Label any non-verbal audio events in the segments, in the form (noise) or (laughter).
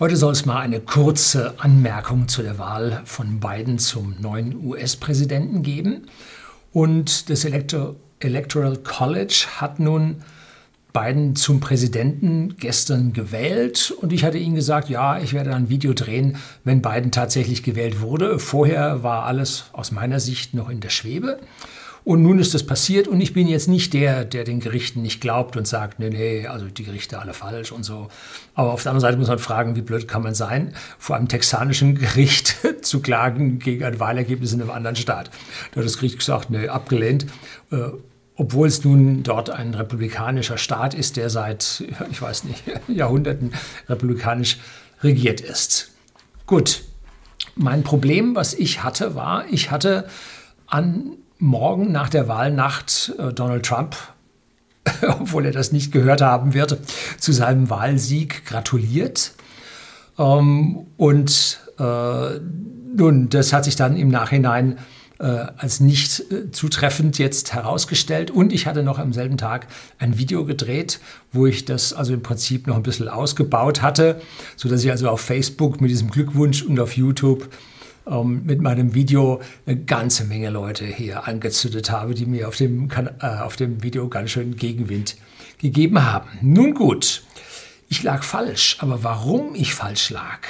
Heute soll es mal eine kurze Anmerkung zu der Wahl von Biden zum neuen US-Präsidenten geben. Und das Elector Electoral College hat nun Biden zum Präsidenten gestern gewählt und ich hatte ihm gesagt, ja, ich werde ein Video drehen, wenn Biden tatsächlich gewählt wurde. Vorher war alles aus meiner Sicht noch in der Schwebe. Und nun ist das passiert und ich bin jetzt nicht der, der den Gerichten nicht glaubt und sagt, nee, nee, also die Gerichte alle falsch und so. Aber auf der anderen Seite muss man fragen, wie blöd kann man sein, vor einem texanischen (laughs) Gericht zu klagen gegen ein Wahlergebnis in einem anderen Staat. Da hat das Gericht gesagt, nee, abgelehnt. Äh, obwohl es nun dort ein republikanischer Staat ist, der seit, ich weiß nicht, (laughs) Jahrhunderten republikanisch regiert ist. Gut, mein Problem, was ich hatte, war, ich hatte an morgen nach der Wahlnacht äh, Donald Trump, (laughs) obwohl er das nicht gehört haben wird, zu seinem Wahlsieg gratuliert. Ähm, und äh, nun, das hat sich dann im Nachhinein äh, als nicht zutreffend jetzt herausgestellt. Und ich hatte noch am selben Tag ein Video gedreht, wo ich das also im Prinzip noch ein bisschen ausgebaut hatte, sodass ich also auf Facebook mit diesem Glückwunsch und auf YouTube ähm, mit meinem Video eine ganze Menge Leute hier angezündet habe, die mir auf dem, äh, auf dem Video ganz schön Gegenwind gegeben haben. Nun gut, ich lag falsch, aber warum ich falsch lag,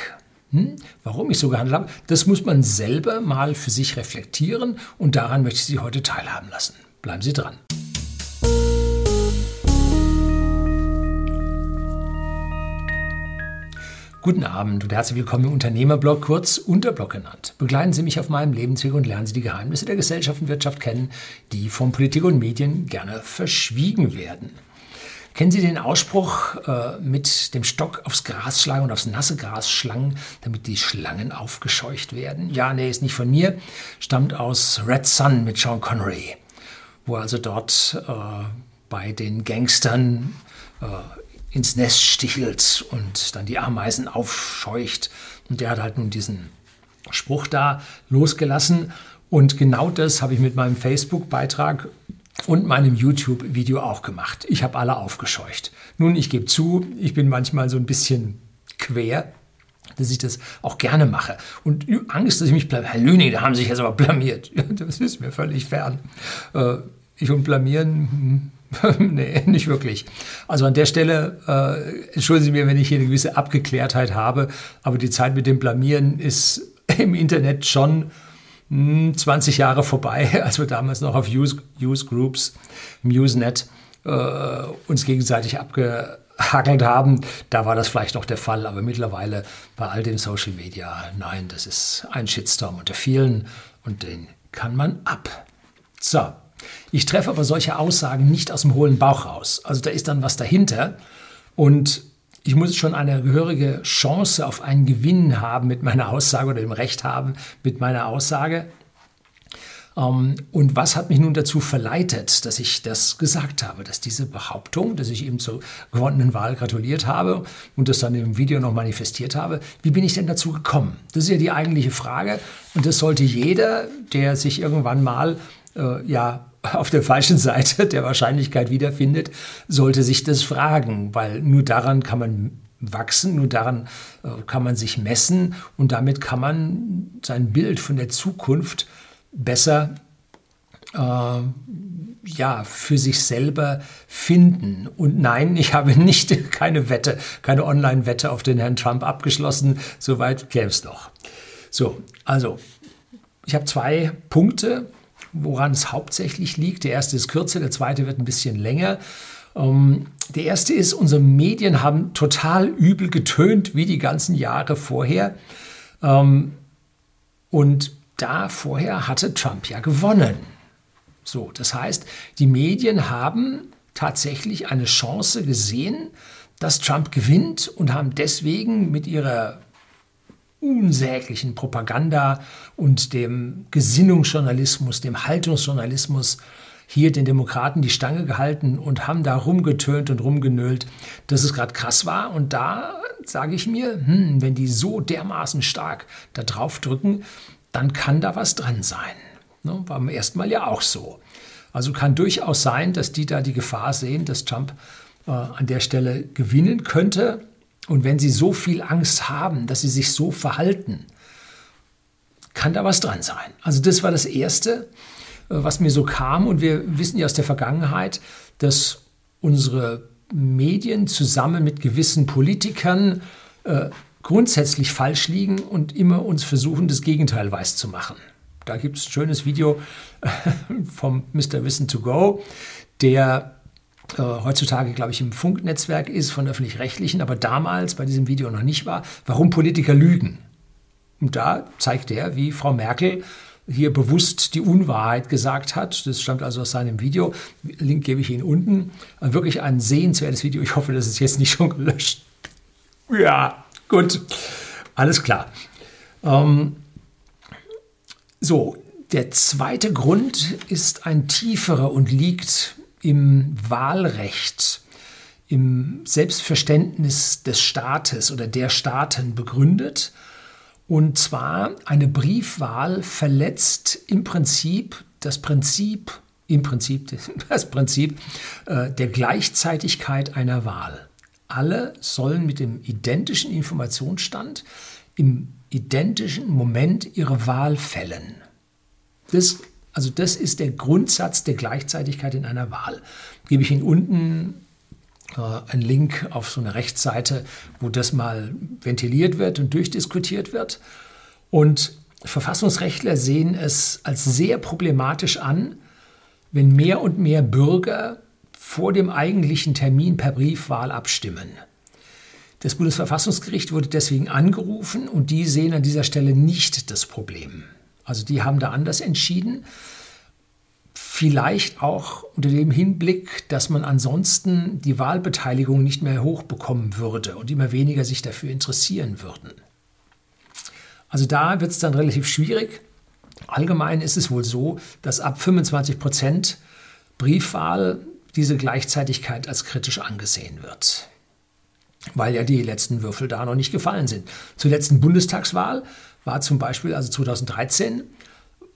hm, warum ich so gehandelt habe, das muss man selber mal für sich reflektieren und daran möchte ich Sie heute teilhaben lassen. Bleiben Sie dran. Guten Abend und herzlich willkommen im Unternehmerblog, kurz Unterblog genannt. Begleiten Sie mich auf meinem Lebensweg und lernen Sie die Geheimnisse der Gesellschaft und Wirtschaft kennen, die von Politik und Medien gerne verschwiegen werden. Kennen Sie den Ausspruch äh, mit dem Stock aufs Gras schlagen und aufs nasse Gras schlagen, damit die Schlangen aufgescheucht werden? Ja, nee, ist nicht von mir, stammt aus Red Sun mit Sean Connery, wo also dort äh, bei den Gangstern äh, ins Nest stichelt und dann die Ameisen aufscheucht. Und der hat halt nun diesen Spruch da losgelassen. Und genau das habe ich mit meinem Facebook-Beitrag und meinem YouTube-Video auch gemacht. Ich habe alle aufgescheucht. Nun, ich gebe zu, ich bin manchmal so ein bisschen quer, dass ich das auch gerne mache. Und Angst, dass ich mich blamiere. Herr Lüning, da haben Sie sich jetzt aber blamiert. (laughs) Das ist mir völlig fern. Äh, ich und blamieren, hm, (laughs) nee, nicht wirklich. Also an der Stelle, äh, entschuldigen Sie mir, wenn ich hier eine gewisse Abgeklärtheit habe, aber die Zeit mit dem Blamieren ist (laughs) im Internet schon mh, hm, 20 Jahre vorbei, (laughs) als wir damals noch auf Use, Use Groups, im Usenet, äh, uns gegenseitig abgehackelt haben. Da war das vielleicht noch der Fall, aber mittlerweile bei all dem Social Media, nein, das ist ein Shitstorm unter vielen und den kann man ab. So, ich treffe aber solche Aussagen nicht aus dem hohlen Bauch raus. Also da ist dann was dahinter und ich muss schon eine gehörige Chance auf einen Gewinn haben mit meiner Aussage oder im Recht haben mit meiner Aussage. Ähm, und was hat mich nun dazu verleitet, dass ich das gesagt habe, dass diese Behauptung, dass ich ihm zur gewonnenen Wahl gratuliert habe und das dann im Video noch manifestiert habe, wie bin ich denn dazu gekommen? Das ist ja die eigentliche Frage und das sollte jeder, der sich irgendwann mal äh, ja auf der falschen Seite der Wahrscheinlichkeit wiederfindet, sollte sich das fragen, weil nur daran kann man wachsen, nur daran äh, kann man sich messen und damit kann man sein Bild von der Zukunft besser äh, ja, für sich selber finden. Und nein, ich habe nicht (laughs) keine Wette, keine Online-Wette auf den Herrn Trump abgeschlossen. Soweit käme es noch. So, also, ich habe zwei Punkte, woran es hauptsächlich liegt. Der erste ist kürzer, der zweite wird ein bisschen länger. Ähm, der erste ist, unsere Medien haben total übel getönt, wie die ganzen Jahre vorher. Ähm, und da vorher hatte Trump ja gewonnen. So, das heißt, die Medien haben tatsächlich eine Chance gesehen, dass Trump gewinnt und haben deswegen mit ihrer unsäglichen Propaganda und dem Gesinnungsjournalismus, dem Haltungsjournalismus hier den Demokraten die Stange gehalten und haben da rumgetönt und rumgenölt, dass es gerade krass war. Und da sage ich mir, hm, wenn die so dermaßen stark da drauf drücken, dann kann da was dran sein. Ne? War beim ersten Mal ja auch so. Also kann durchaus sein, dass die da die Gefahr sehen, dass Trump äh, an der Stelle gewinnen könnte. Und wenn sie so viel Angst haben, dass sie sich so verhalten, kann da was dran sein. Also das war das Erste, äh, was mir so kam. Und wir wissen ja aus der Vergangenheit, dass unsere Medien zusammen mit gewissen Politikern äh, grundsätzlich falsch liegen und immer uns versuchen, das Gegenteil weiß zu machen. Da gibt es ein schönes Video äh, vom Mr. Wissen to Go, der äh, heutzutage, glaube ich, im Funknetzwerk ist von öffentlich-rechtlichen, aber damals bei diesem Video noch nicht war, warum Politiker lügen. Und da zeigt er, wie Frau Merkel hier bewusst die Unwahrheit gesagt hat. Das stammt also aus seinem Video. Link gebe ich Ihnen unten. Wirklich ein sehenswertes Video. Ich hoffe, das ist jetzt nicht schon gelöscht. Ja, gut. Alles klar. Ähm, so, der zweite Grund ist ein tieferer und liegt im Wahlrecht, im Selbstverständnis des Staates oder der Staaten begründet. Und zwar eine Briefwahl verletzt im Prinzip das Prinzip, im Prinzip (laughs) das Prinzip äh, der Gleichzeitigkeit einer Wahl. Alle sollen mit dem identischen Informationsstand im identischen Moment ihre Wahl fällen. Das also das ist der Grundsatz der Gleichzeitigkeit in einer Wahl. Gebe ich Ihnen unten äh, einen Link auf so eine Rechtsseite, wo das mal ventiliert wird und durchdiskutiert wird. Und Verfassungsrechtler sehen es als sehr problematisch an, wenn mehr und mehr Bürger vor dem eigentlichen Termin per Briefwahl abstimmen. Das Bundesverfassungsgericht wurde deswegen angerufen und die sehen an dieser Stelle nicht das Problem. Also die haben da anders entschieden. Vielleicht auch unter dem Hinblick, dass man ansonsten die Wahlbeteiligung nicht mehr hochbekommen würde und immer weniger sich dafür interessieren würden. Also da wird es dann relativ schwierig. Allgemein ist es wohl so, dass ab 25 Prozent Briefwahl diese Gleichzeitigkeit als kritisch angesehen wird, weil ja die letzten Würfel da noch nicht gefallen sind. Zur letzten Bundestagswahl war zum Beispiel, also 2013,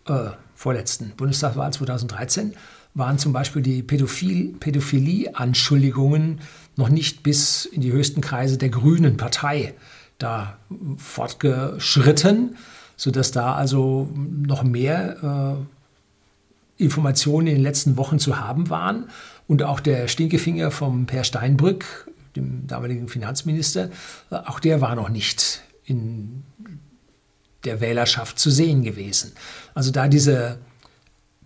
äh, vorletzten Bundestagswahl 2013, waren zum Beispiel die Pädophil Pädophilie-Anschuldigungen noch nicht bis in die höchsten Kreise der Grünen Partei da fortgeschritten, sodass da also noch mehr äh, Informationen in den letzten Wochen zu haben waren. Und auch der Stinkefinger vom Per Steinbrück, dem damaligen Finanzminister, äh, auch der war noch nicht in der Wählerschaft zu sehen gewesen. Also da diese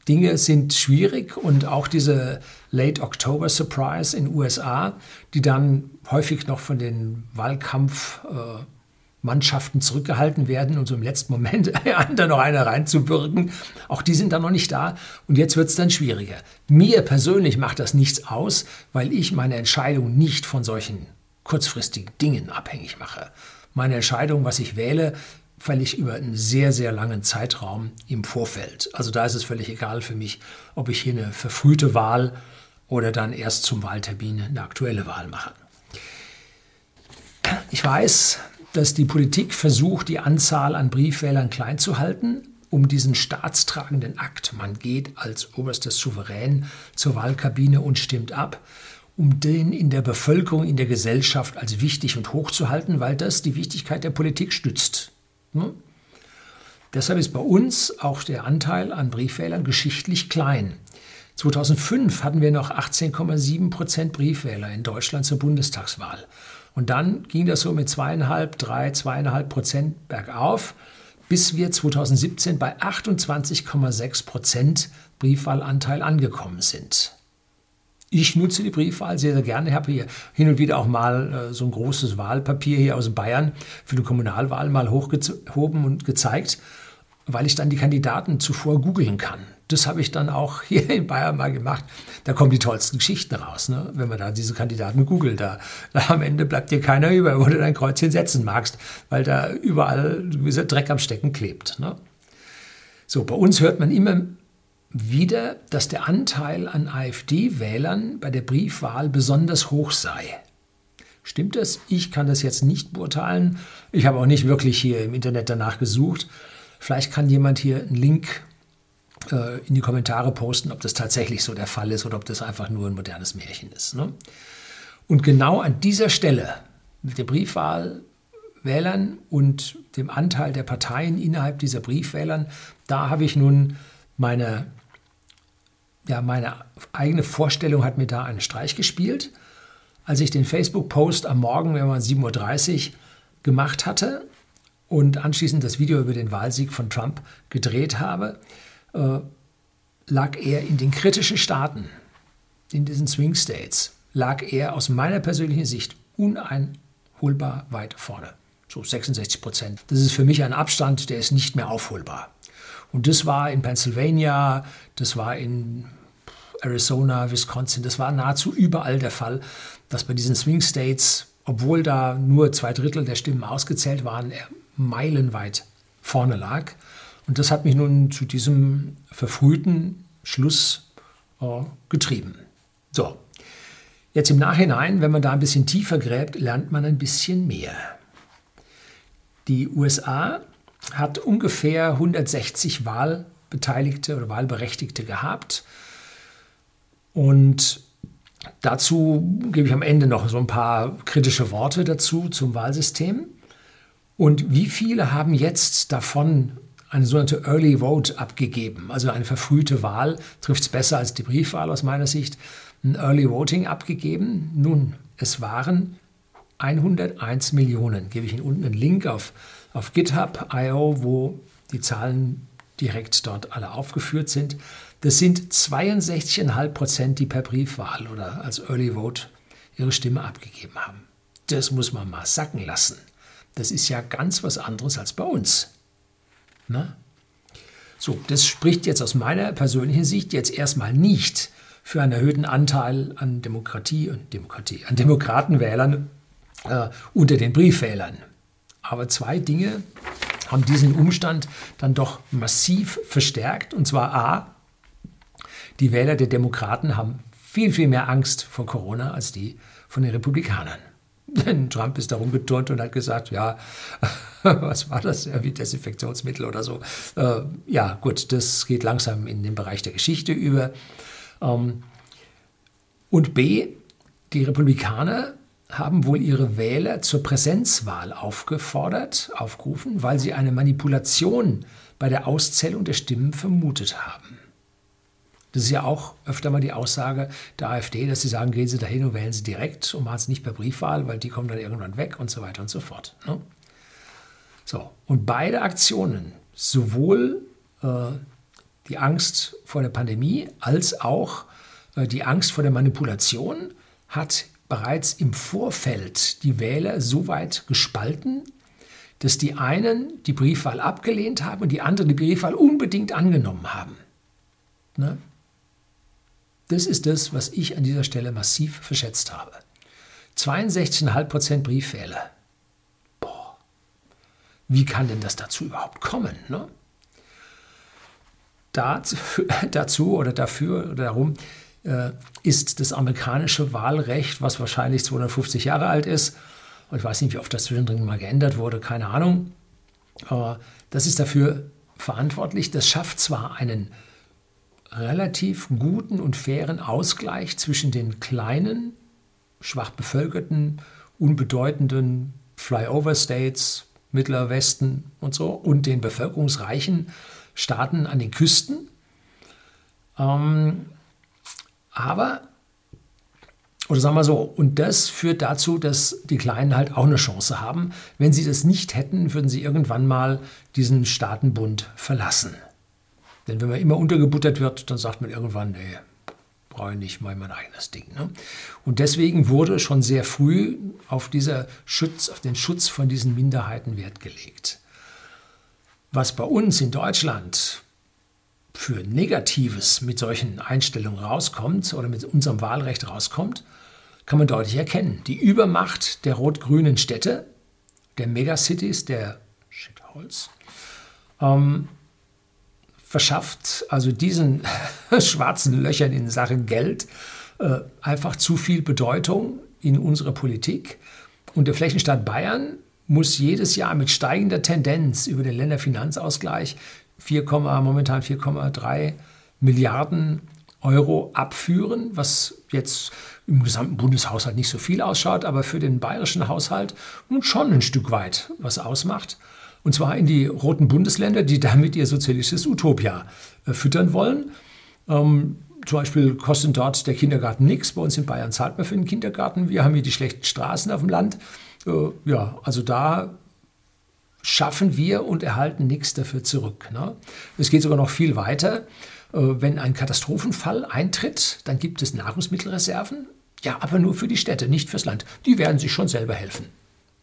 Dinge sind schwierig und auch diese Late October Surprise in USA, die dann häufig noch von den Wahlkampfmannschaften äh, zurückgehalten werden und so im letzten Moment (laughs) da noch einer reinzuwirken, auch die sind dann noch nicht da und jetzt wird es dann schwieriger. Mir persönlich macht das nichts aus, weil ich meine Entscheidung nicht von solchen kurzfristigen Dingen abhängig mache. Meine Entscheidung, was ich wähle, völlig über einen sehr, sehr langen Zeitraum im Vorfeld. Also da ist es völlig egal für mich, ob ich hier eine verfrühte Wahl oder dann erst zum Wahltermin eine aktuelle Wahl mache. Ich weiß, dass die Politik versucht, die Anzahl an Briefwählern klein zu halten, um diesen staatstragenden Akt, man geht als oberstes Souverän zur Wahlkabine und stimmt ab, um den in der Bevölkerung, in der Gesellschaft als wichtig und hoch zu halten, weil das die Wichtigkeit der Politik stützt. Hm? Deshalb ist bei uns auch der Anteil an Briefwählern geschichtlich klein. 2005 hatten wir noch 18,7 Prozent Briefwähler in Deutschland zur Bundestagswahl. Und dann ging das so mit zweieinhalb, drei, zweieinhalb Prozent bergauf, bis wir 2017 bei 28,6 Prozent Briefwahlanteil angekommen sind. Ich nutze die Briefwahl sehr, sehr gerne. Ich habe hier hin und wieder auch mal äh, so ein großes Wahlpapier hier aus Bayern für die Kommunalwahl mal hochgehoben und gezeigt, weil ich dann die Kandidaten zuvor googeln kann. Das habe ich dann auch (laughs) hier in Bayern mal gemacht. Da kommen die tollsten Geschichten raus, ne? wenn man da diese Kandidaten googelt. Da, da am Ende bleibt dir keiner über, wo du dein Kreuzchen setzen magst, weil da überall dieser Dreck am Stecken klebt. Ne? So, bei uns hört man immer wieder, dass der Anteil an AfD-Wählern bei der Briefwahl besonders hoch sei. Stimmt das? Ich kann das jetzt nicht beurteilen. Ich habe auch nicht wirklich hier im Internet danach gesucht. Vielleicht kann jemand hier einen Link äh, in die Kommentare posten, ob das tatsächlich so der Fall ist oder ob das einfach nur ein modernes Märchen ist. Ne? Und genau an dieser Stelle mit der Briefwahlwählern und dem Anteil der Parteien innerhalb dieser Briefwählern, da habe ich nun meine, ja, meine eigene Vorstellung hat mir da einen Streich gespielt. Als ich den Facebook-Post am Morgen, wenn man 7.30 Uhr gemacht hatte und anschließend das Video über den Wahlsieg von Trump gedreht habe, äh, lag er in den kritischen Staaten, in diesen Swing States, lag er aus meiner persönlichen Sicht uneinholbar weit vorne. So 66 Prozent. Das ist für mich ein Abstand, der ist nicht mehr aufholbar. Und das war in Pennsylvania, das war in Arizona, Wisconsin, das war nahezu überall der Fall, dass bei diesen Swing States, obwohl da nur zwei Drittel der Stimmen ausgezählt waren, er meilenweit vorne lag. Und das hat mich nun zu diesem verfrühten Schluss äh, getrieben. So, jetzt im Nachhinein, wenn man da ein bisschen tiefer gräbt, lernt man ein bisschen mehr. Die USA hat ungefähr 160 Wahlbeteiligte oder Wahlberechtigte gehabt. Und dazu gebe ich am Ende noch so ein paar kritische Worte dazu zum Wahlsystem. Und wie viele haben jetzt davon eine sogenannte Early Vote abgegeben, also eine verfrühte Wahl, trifft es besser als die Briefwahl aus meiner Sicht, ein Early Voting abgegeben. Nun, es waren 101 Millionen. Gebe ich Ihnen unten einen Link auf, auf GitHub.io, wo die Zahlen direkt dort alle aufgeführt sind. Das sind 62,5 Prozent, die per Briefwahl oder als Early Vote ihre Stimme abgegeben haben. Das muss man mal sacken lassen. Das ist ja ganz was anderes als bei uns. Ne? So, das spricht jetzt aus meiner persönlichen Sicht jetzt erstmal nicht für einen erhöhten Anteil an Demokratie und Demokratie, an Demokratenwählern äh, unter den Briefwählern. Aber zwei Dinge haben diesen Umstand dann doch massiv verstärkt. Und zwar A, die Wähler der Demokraten haben viel, viel mehr Angst vor Corona als die von den Republikanern. (laughs) Denn Trump ist darum geturnt und hat gesagt, ja, (laughs) was war das, wie Desinfektionsmittel oder so. Äh, ja, gut, das geht langsam in den Bereich der Geschichte über. Ähm, und B, die Republikaner haben wohl ihre Wähler zur Präsenzwahl aufgefordert, aufgerufen, weil sie eine Manipulation bei der Auszählung der Stimmen vermutet haben. Das ist ja auch öfter mal die Aussage der AfD, dass sie sagen, gehen Sie dahin und wählen Sie direkt und machen es nicht per Briefwahl, weil die kommen dann irgendwann weg und so weiter und so fort. Ne? So, und beide Aktionen, sowohl äh, die Angst vor der Pandemie als auch äh, die Angst vor der Manipulation, hat bereits im Vorfeld die Wähler so weit gespalten, dass die einen die Briefwahl abgelehnt haben und die anderen die Briefwahl unbedingt angenommen haben. Ne? Das ist das, was ich an dieser Stelle massiv verschätzt habe. 62,5% Briefwähler. Boah, wie kann denn das dazu überhaupt kommen? Ne? (laughs) Dazu, oder dafür oder darum äh, ist das amerikanische Wahlrecht, was wahrscheinlich 250 Jahre alt ist, ich weiß nicht, wie oft das zwischendrin mal geändert wurde, keine Ahnung, aber das ist dafür verantwortlich. Das schafft zwar einen relativ guten und fairen Ausgleich zwischen den kleinen, schwach bevölkerten, unbedeutenden Flyover-States, Mittler Westen und so, und den bevölkerungsreichen Staaten an den Küsten. Ähm, aber, oder sagen wir so, und das führt dazu, dass die Kleinen halt auch eine Chance haben. Wenn sie das nicht hätten, würden sie irgendwann mal diesen Staatenbund verlassen. Denn wenn man immer untergebuttert wird, dann sagt man irgendwann, nee, brauche ich nicht mal mein eigenes Ding. Ne? Und deswegen wurde schon sehr früh auf, dieser Schutz, auf den Schutz von diesen Minderheiten Wert gelegt. Was bei uns in Deutschland für Negatives mit solchen Einstellungen rauskommt oder mit unserem Wahlrecht rauskommt, kann man deutlich erkennen. Die Übermacht der rot-grünen Städte, der Megacities, der Shitholes, ähm, verschafft also diesen (laughs) schwarzen Löchern in Sachen Geld äh, einfach zu viel Bedeutung in unserer Politik. Und der Flächenstaat Bayern muss jedes Jahr mit steigender Tendenz über den Länderfinanzausgleich 4, momentan 4,3 Milliarden Euro abführen, was jetzt im gesamten Bundeshaushalt nicht so viel ausschaut, aber für den bayerischen Haushalt nun schon ein Stück weit was ausmacht. Und zwar in die roten Bundesländer, die damit ihr sozialistisches Utopia äh, füttern wollen. Ähm, zum Beispiel kostet dort der Kindergarten nichts. Bei uns in Bayern zahlt man für den Kindergarten. Wir haben hier die schlechten Straßen auf dem Land. Äh, ja, also da schaffen wir und erhalten nichts dafür zurück. Ne? Es geht sogar noch viel weiter. Äh, wenn ein Katastrophenfall eintritt, dann gibt es Nahrungsmittelreserven. Ja, aber nur für die Städte, nicht fürs Land. Die werden sich schon selber helfen.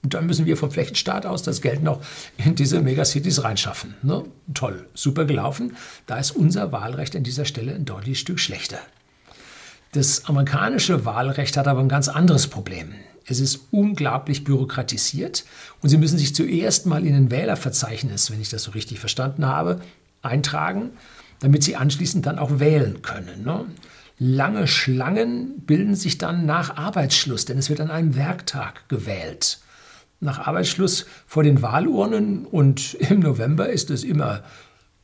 Und dann müssen wir vom Flächenstaat aus das Geld noch in diese Megacities reinschaffen. Ne? Toll, super gelaufen. Da ist unser Wahlrecht an dieser Stelle ein deutliches Stück schlechter. Das amerikanische Wahlrecht hat aber ein ganz anderes Problem. Es ist unglaublich bürokratisiert und Sie müssen sich zuerst mal in ein Wählerverzeichnis, wenn ich das so richtig verstanden habe, eintragen, damit Sie anschließend dann auch wählen können. Ne? Lange Schlangen bilden sich dann nach Arbeitsschluss, denn es wird an einem Werktag gewählt nach Arbeitsschluss vor den Wahlurnen und im November ist es immer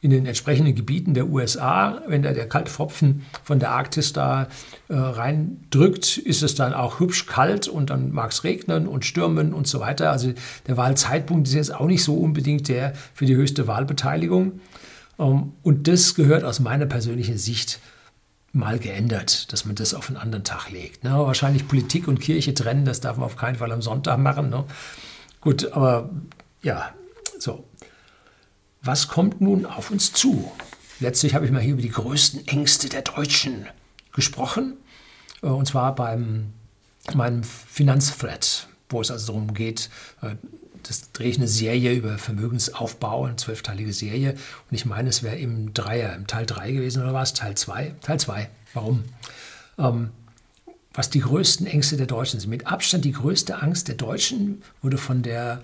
in den entsprechenden Gebieten der USA, wenn da der Kaltfropfen von der Arktis da äh, reindrückt, ist es dann auch hübsch kalt und dann mag es regnen und stürmen und so weiter. Also der Wahlzeitpunkt ist jetzt auch nicht so unbedingt der für die höchste Wahlbeteiligung. Ähm, und das gehört aus meiner persönlichen Sicht mal geändert, dass man das auf einen anderen Tag legt. Ne? Wahrscheinlich Politik und Kirche trennen, das darf man auf keinen Fall am Sonntag machen. Ne? Gut, aber ja, so. Was kommt nun auf uns zu? Letztlich habe ich mal hier über die größten Ängste der Deutschen gesprochen. Äh, und zwar beim meinem Finanzthread, wo es also darum geht, äh, das drehe ich eine Serie über Vermögensaufbau, eine zwölfteilige Serie. Und ich meine, es wäre im Dreier, im Teil 3 gewesen oder was? Teil 2? Teil 2. Warum? Ähm, was die größten Ängste der Deutschen sind. Mit Abstand die größte Angst der Deutschen wurde von der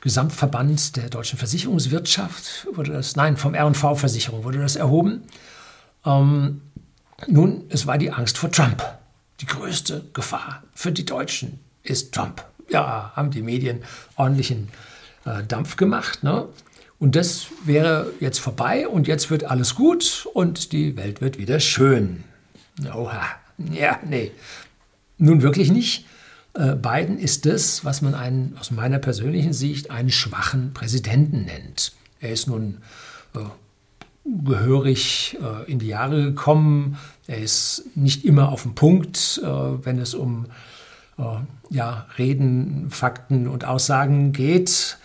Gesamtverband der deutschen Versicherungswirtschaft, wurde das, nein, vom R&V-Versicherung wurde das erhoben. Ähm, nun, es war die Angst vor Trump. Die größte Gefahr für die Deutschen ist Trump ja, haben die Medien ordentlichen äh, Dampf gemacht. Ne? Und das wäre jetzt vorbei und jetzt wird alles gut und die Welt wird wieder schön. Oha, ja, nee. Nun wirklich nicht. Äh, Biden ist das, was man einen, aus meiner persönlichen Sicht einen schwachen Präsidenten nennt. Er ist nun äh, gehörig äh, in die Jahre gekommen. Er ist nicht immer auf dem Punkt, äh, wenn es um äh, ja, Reden, Fakten und Aussagen geht.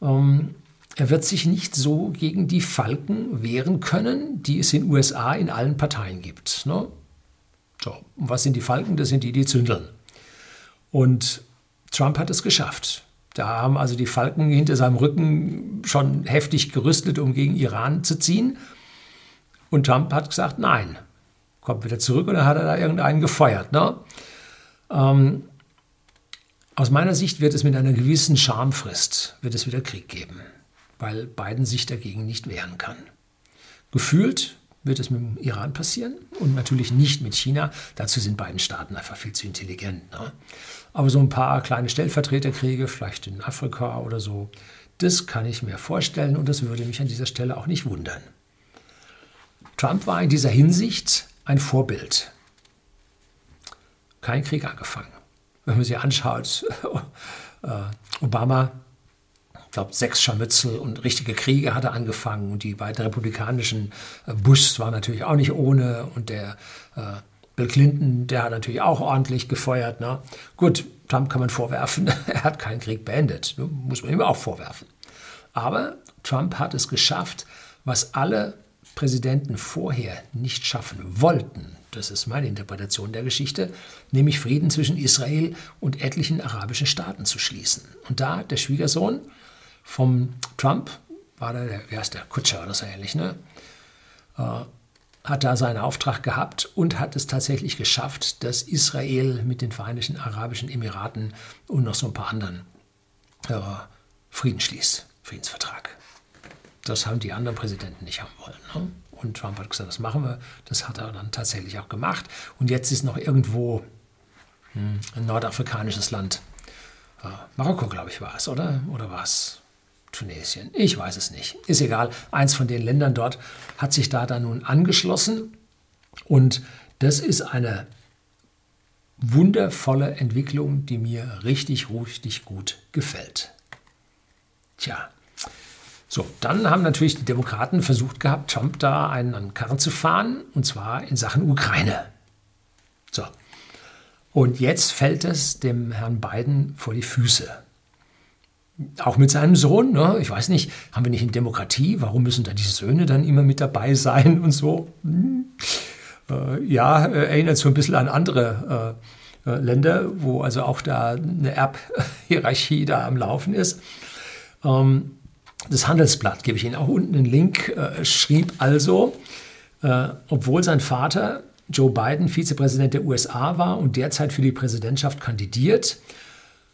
Ähm, er wird sich nicht so gegen die Falken wehren können, die es in den USA in allen Parteien gibt. Ne? So, und was sind die Falken? Das sind die, die zündeln. Und Trump hat es geschafft. Da haben also die Falken hinter seinem Rücken schon heftig gerüstet, um gegen Iran zu ziehen. Und Trump hat gesagt, nein. Kommt wieder zurück und dann hat er da irgendeinen gefeuert. Ne? Ähm, aus meiner Sicht wird es mit einer gewissen Schamfrist wird es wieder Krieg geben, weil Biden sich dagegen nicht wehren kann. Gefühlt wird es mit dem Iran passieren und natürlich nicht mit China. Dazu sind beiden Staaten einfach viel zu intelligent. Ne? Aber so ein paar kleine Stellvertreterkriege, vielleicht in Afrika oder so, das kann ich mir vorstellen und das würde mich an dieser Stelle auch nicht wundern. Trump war in dieser Hinsicht ein Vorbild kein Krieg angefangen. Wenn man sich anschaut, äh, Obama, ich glaube, sechs Scharmützel und richtige Kriege hat er angefangen. Und die beiden republikanischen äh, Bushs waren natürlich auch nicht ohne. Und der äh, Bill Clinton, der hat natürlich auch ordentlich gefeuert. Ne? Gut, Trump kann man vorwerfen, (laughs) er hat keinen Krieg beendet. Ne? Muss man ihm auch vorwerfen. Aber Trump hat es geschafft, was alle Präsidenten vorher nicht schaffen wollten, das ist meine Interpretation der Geschichte, nämlich Frieden zwischen Israel und etlichen arabischen Staaten zu schließen. Und da der Schwiegersohn vom Trump, war da der, wer ist der, Kutscher oder so ähnlich, ne? Äh, hat da seinen Auftrag gehabt und hat es tatsächlich geschafft, dass Israel mit den Vereinigten Arabischen Emiraten und noch so ein paar anderen äh, Frieden schließt, Friedensvertrag. Das haben die anderen Präsidenten nicht haben wollen. Ne? Und Trump hat gesagt, das machen wir. Das hat er dann tatsächlich auch gemacht. Und jetzt ist noch irgendwo hm, ein nordafrikanisches Land. Marokko, glaube ich, war es, oder? Oder war es Tunesien? Ich weiß es nicht. Ist egal. Eins von den Ländern dort hat sich da dann nun angeschlossen. Und das ist eine wundervolle Entwicklung, die mir richtig, richtig gut gefällt. Tja, so, dann haben natürlich die Demokraten versucht gehabt, Trump da einen an Karren zu fahren, und zwar in Sachen Ukraine. So, und jetzt fällt es dem Herrn Biden vor die Füße. Auch mit seinem Sohn, ne? ich weiß nicht, haben wir nicht in Demokratie? Warum müssen da die Söhne dann immer mit dabei sein (laughs) und so? Hm. Äh, ja, äh, erinnert so ein bisschen an andere äh, äh, Länder, wo also auch da eine Erbhierarchie (laughs) da am Laufen ist. Ähm, das Handelsblatt, gebe ich Ihnen auch unten einen Link, äh, schrieb also, äh, obwohl sein Vater Joe Biden Vizepräsident der USA war und derzeit für die Präsidentschaft kandidiert,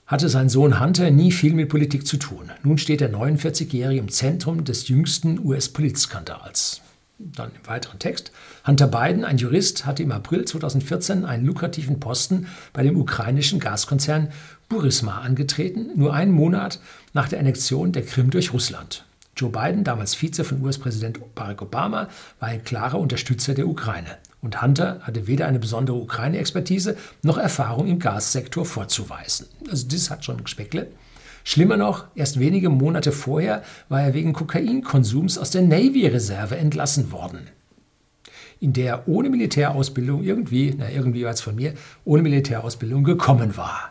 hatte sein Sohn Hunter nie viel mit Politik zu tun. Nun steht der 49-Jährige im Zentrum des jüngsten US-Politskandals. Dann im weiteren Text. Hunter Biden, ein Jurist, hatte im April 2014 einen lukrativen Posten bei dem ukrainischen Gaskonzern Burisma angetreten, nur einen Monat nach der Annexion der Krim durch Russland. Joe Biden, damals Vize von US-Präsident Barack Obama, war ein klarer Unterstützer der Ukraine. Und Hunter hatte weder eine besondere Ukraine-Expertise noch Erfahrung im Gassektor vorzuweisen. Also das hat schon Speckle. Schlimmer noch, erst wenige Monate vorher war er wegen Kokainkonsums aus der Navy-Reserve entlassen worden, in der er ohne Militärausbildung irgendwie, na irgendwie war es von mir, ohne Militärausbildung gekommen war.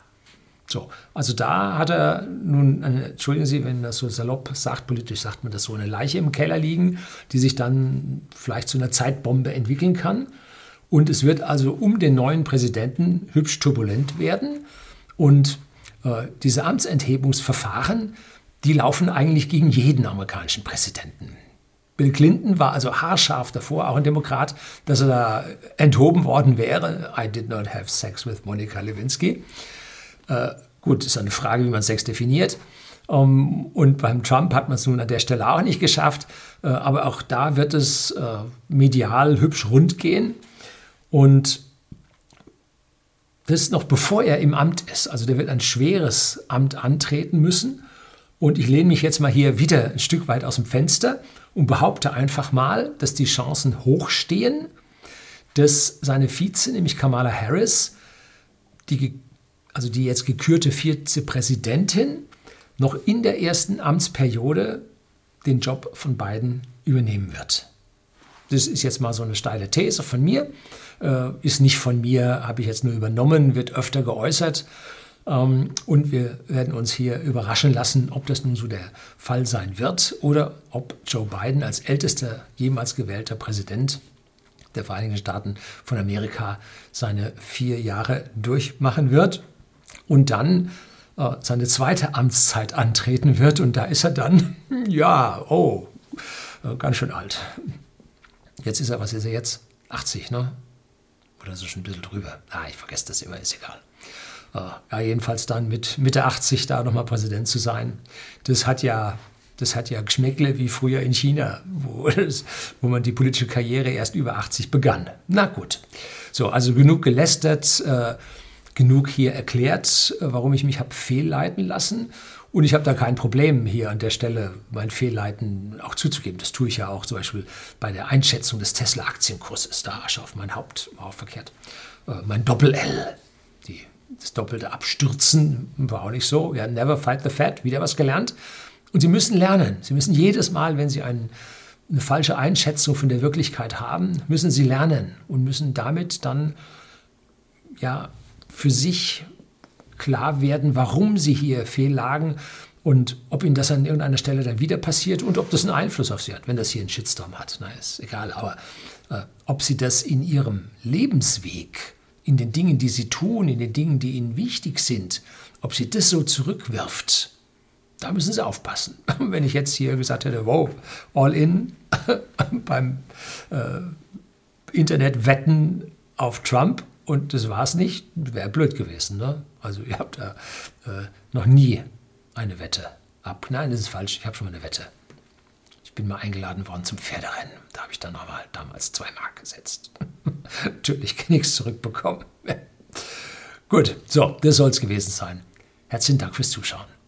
So, also da hat er nun, eine, entschuldigen Sie, wenn das so salopp sagt, politisch sagt man das so, eine Leiche im Keller liegen, die sich dann vielleicht zu einer Zeitbombe entwickeln kann. Und es wird also um den neuen Präsidenten hübsch turbulent werden. Und äh, diese Amtsenthebungsverfahren, die laufen eigentlich gegen jeden amerikanischen Präsidenten. Bill Clinton war also haarscharf davor, auch ein Demokrat, dass er da enthoben worden wäre. I did not have sex with Monica Lewinsky. Äh, gut, ist eine Frage, wie man Sex definiert. Um, ähm, und beim Trump hat man es nun an der Stelle auch nicht geschafft. Äh, aber auch da wird es äh, medial hübsch rund gehen. Und das noch bevor er im Amt ist. Also der wird ein schweres Amt antreten müssen. Und ich lehne mich jetzt mal hier wieder ein Stück weit aus dem Fenster und behaupte einfach mal, dass die Chancen hochstehen, dass seine Vize, nämlich Kamala Harris, die also die jetzt gekürte Vizepräsidentin, noch in der ersten Amtsperiode den Job von Biden übernehmen wird. Das ist jetzt mal so eine steile These von mir, äh, ist nicht von mir, habe ich jetzt nur übernommen, wird öfter geäußert. Ähm, und wir werden uns hier überraschen lassen, ob das nun so der Fall sein wird oder ob Joe Biden als ältester jemals gewählter Präsident der Vereinigten Staaten von Amerika seine vier Jahre durchmachen wird und dann äh, seine zweite Amtszeit antreten wird. Und da ist er dann, (laughs) ja, oh, äh, ganz schön alt. Jetzt ist er, was ist er jetzt? 80, ne? Oder so schon ein bisschen drüber. Ah, ich vergesse das immer, ist egal. Äh, ja, jedenfalls dann mit Mitte 80 da nochmal Präsident zu sein, das hat ja das hat ja Geschmäckle wie früher in China, (laughs) wo, das, wo man die politische Karriere erst über 80 begann. Na gut. So, also genug gelästert. Äh, genug hier erklärt, warum ich mich habe fehlleiten lassen. Und ich habe da kein Problem, hier an der Stelle mein Fehlleiten auch zuzugeben. Das tue ich ja auch zum Beispiel bei der Einschätzung des Tesla-Aktienkurses. Da Asche auf mein Haupt, auch verkehrt. Äh, mein Doppel-L, das doppelte Abstürzen, war auch nicht so. Ja, never fight the fat, wieder was gelernt. Und Sie müssen lernen. Sie müssen jedes Mal, wenn Sie einen, eine falsche Einschätzung von der Wirklichkeit haben, müssen Sie lernen und müssen damit dann ja für sich klar werden, warum sie hier fehllagen und ob ihnen das an irgendeiner Stelle dann wieder passiert und ob das einen Einfluss auf sie hat, wenn das hier einen Shitstorm hat. Na, ist egal, aber äh, ob sie das in ihrem Lebensweg, in den Dingen, die sie tun, in den Dingen, die ihnen wichtig sind, ob sie das so zurückwirft, da müssen sie aufpassen. (laughs) Wenn ich jetzt hier gesagt hätte, wow, all in (laughs) beim äh, Internetwetten auf Trump, und das war es nicht, wäre blöd gewesen. Ne? Also ihr habt da äh, noch nie eine Wette ab. Nein, das ist falsch, ich habe schon mal eine Wette. Ich bin mal eingeladen worden zum Pferderennen. Da habe ich dann nochmal damals zwei Mark gesetzt. (laughs) Natürlich nichts zurückbekommen. (laughs) Gut, so, das soll es gewesen sein. Herzlichen Dank fürs Zuschauen.